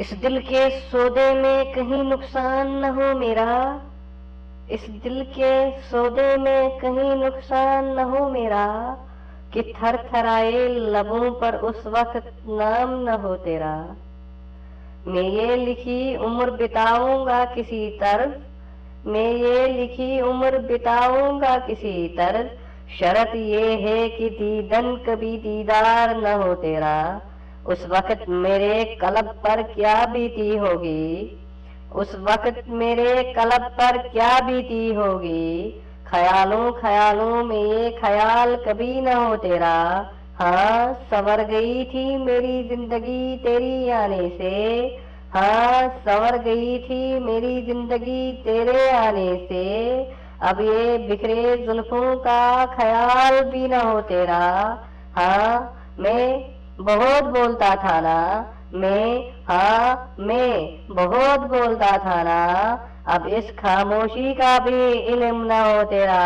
اس دل کے سودے میں کہیں نقصان نہ ہو میرا۔ اس دل کے سودے میں کہیں نقصان نہ ہو میرا کہ تھر تھرائے لبوں پر اس وقت نام نہ ہو تیرا۔ میں یہ لکھی عمر بتاؤں گا کسی طرز۔ میں یہ لکھی عمر بتاؤں گا کسی طرز۔ شرط یہ ہے کہ دیدن کبھی دیدار نہ ہو تیرا۔ اس وقت میرے قلب پر کیا بیتی ہوگی؟ اس وقت میرے قلب پر کیا بیتی ہوگی؟ خیالوں خیالوں میں یہ خیال کبھی نہ ہو تیرا۔ ہاں سور گئی تھی میری زندگی تیری آنے سے۔ ہاں سور گئی تھی میری زندگی تیرے آنے سے۔ اب یہ بکھرے زلفوں کا خیال بھی نہ ہو تیرا۔ ہاں میں بہت بولتا تھا نا، میں ہاں میں، بہت بولتا تھا نا، اب اس خاموشی کا بھی علم نہ ہو تیرا۔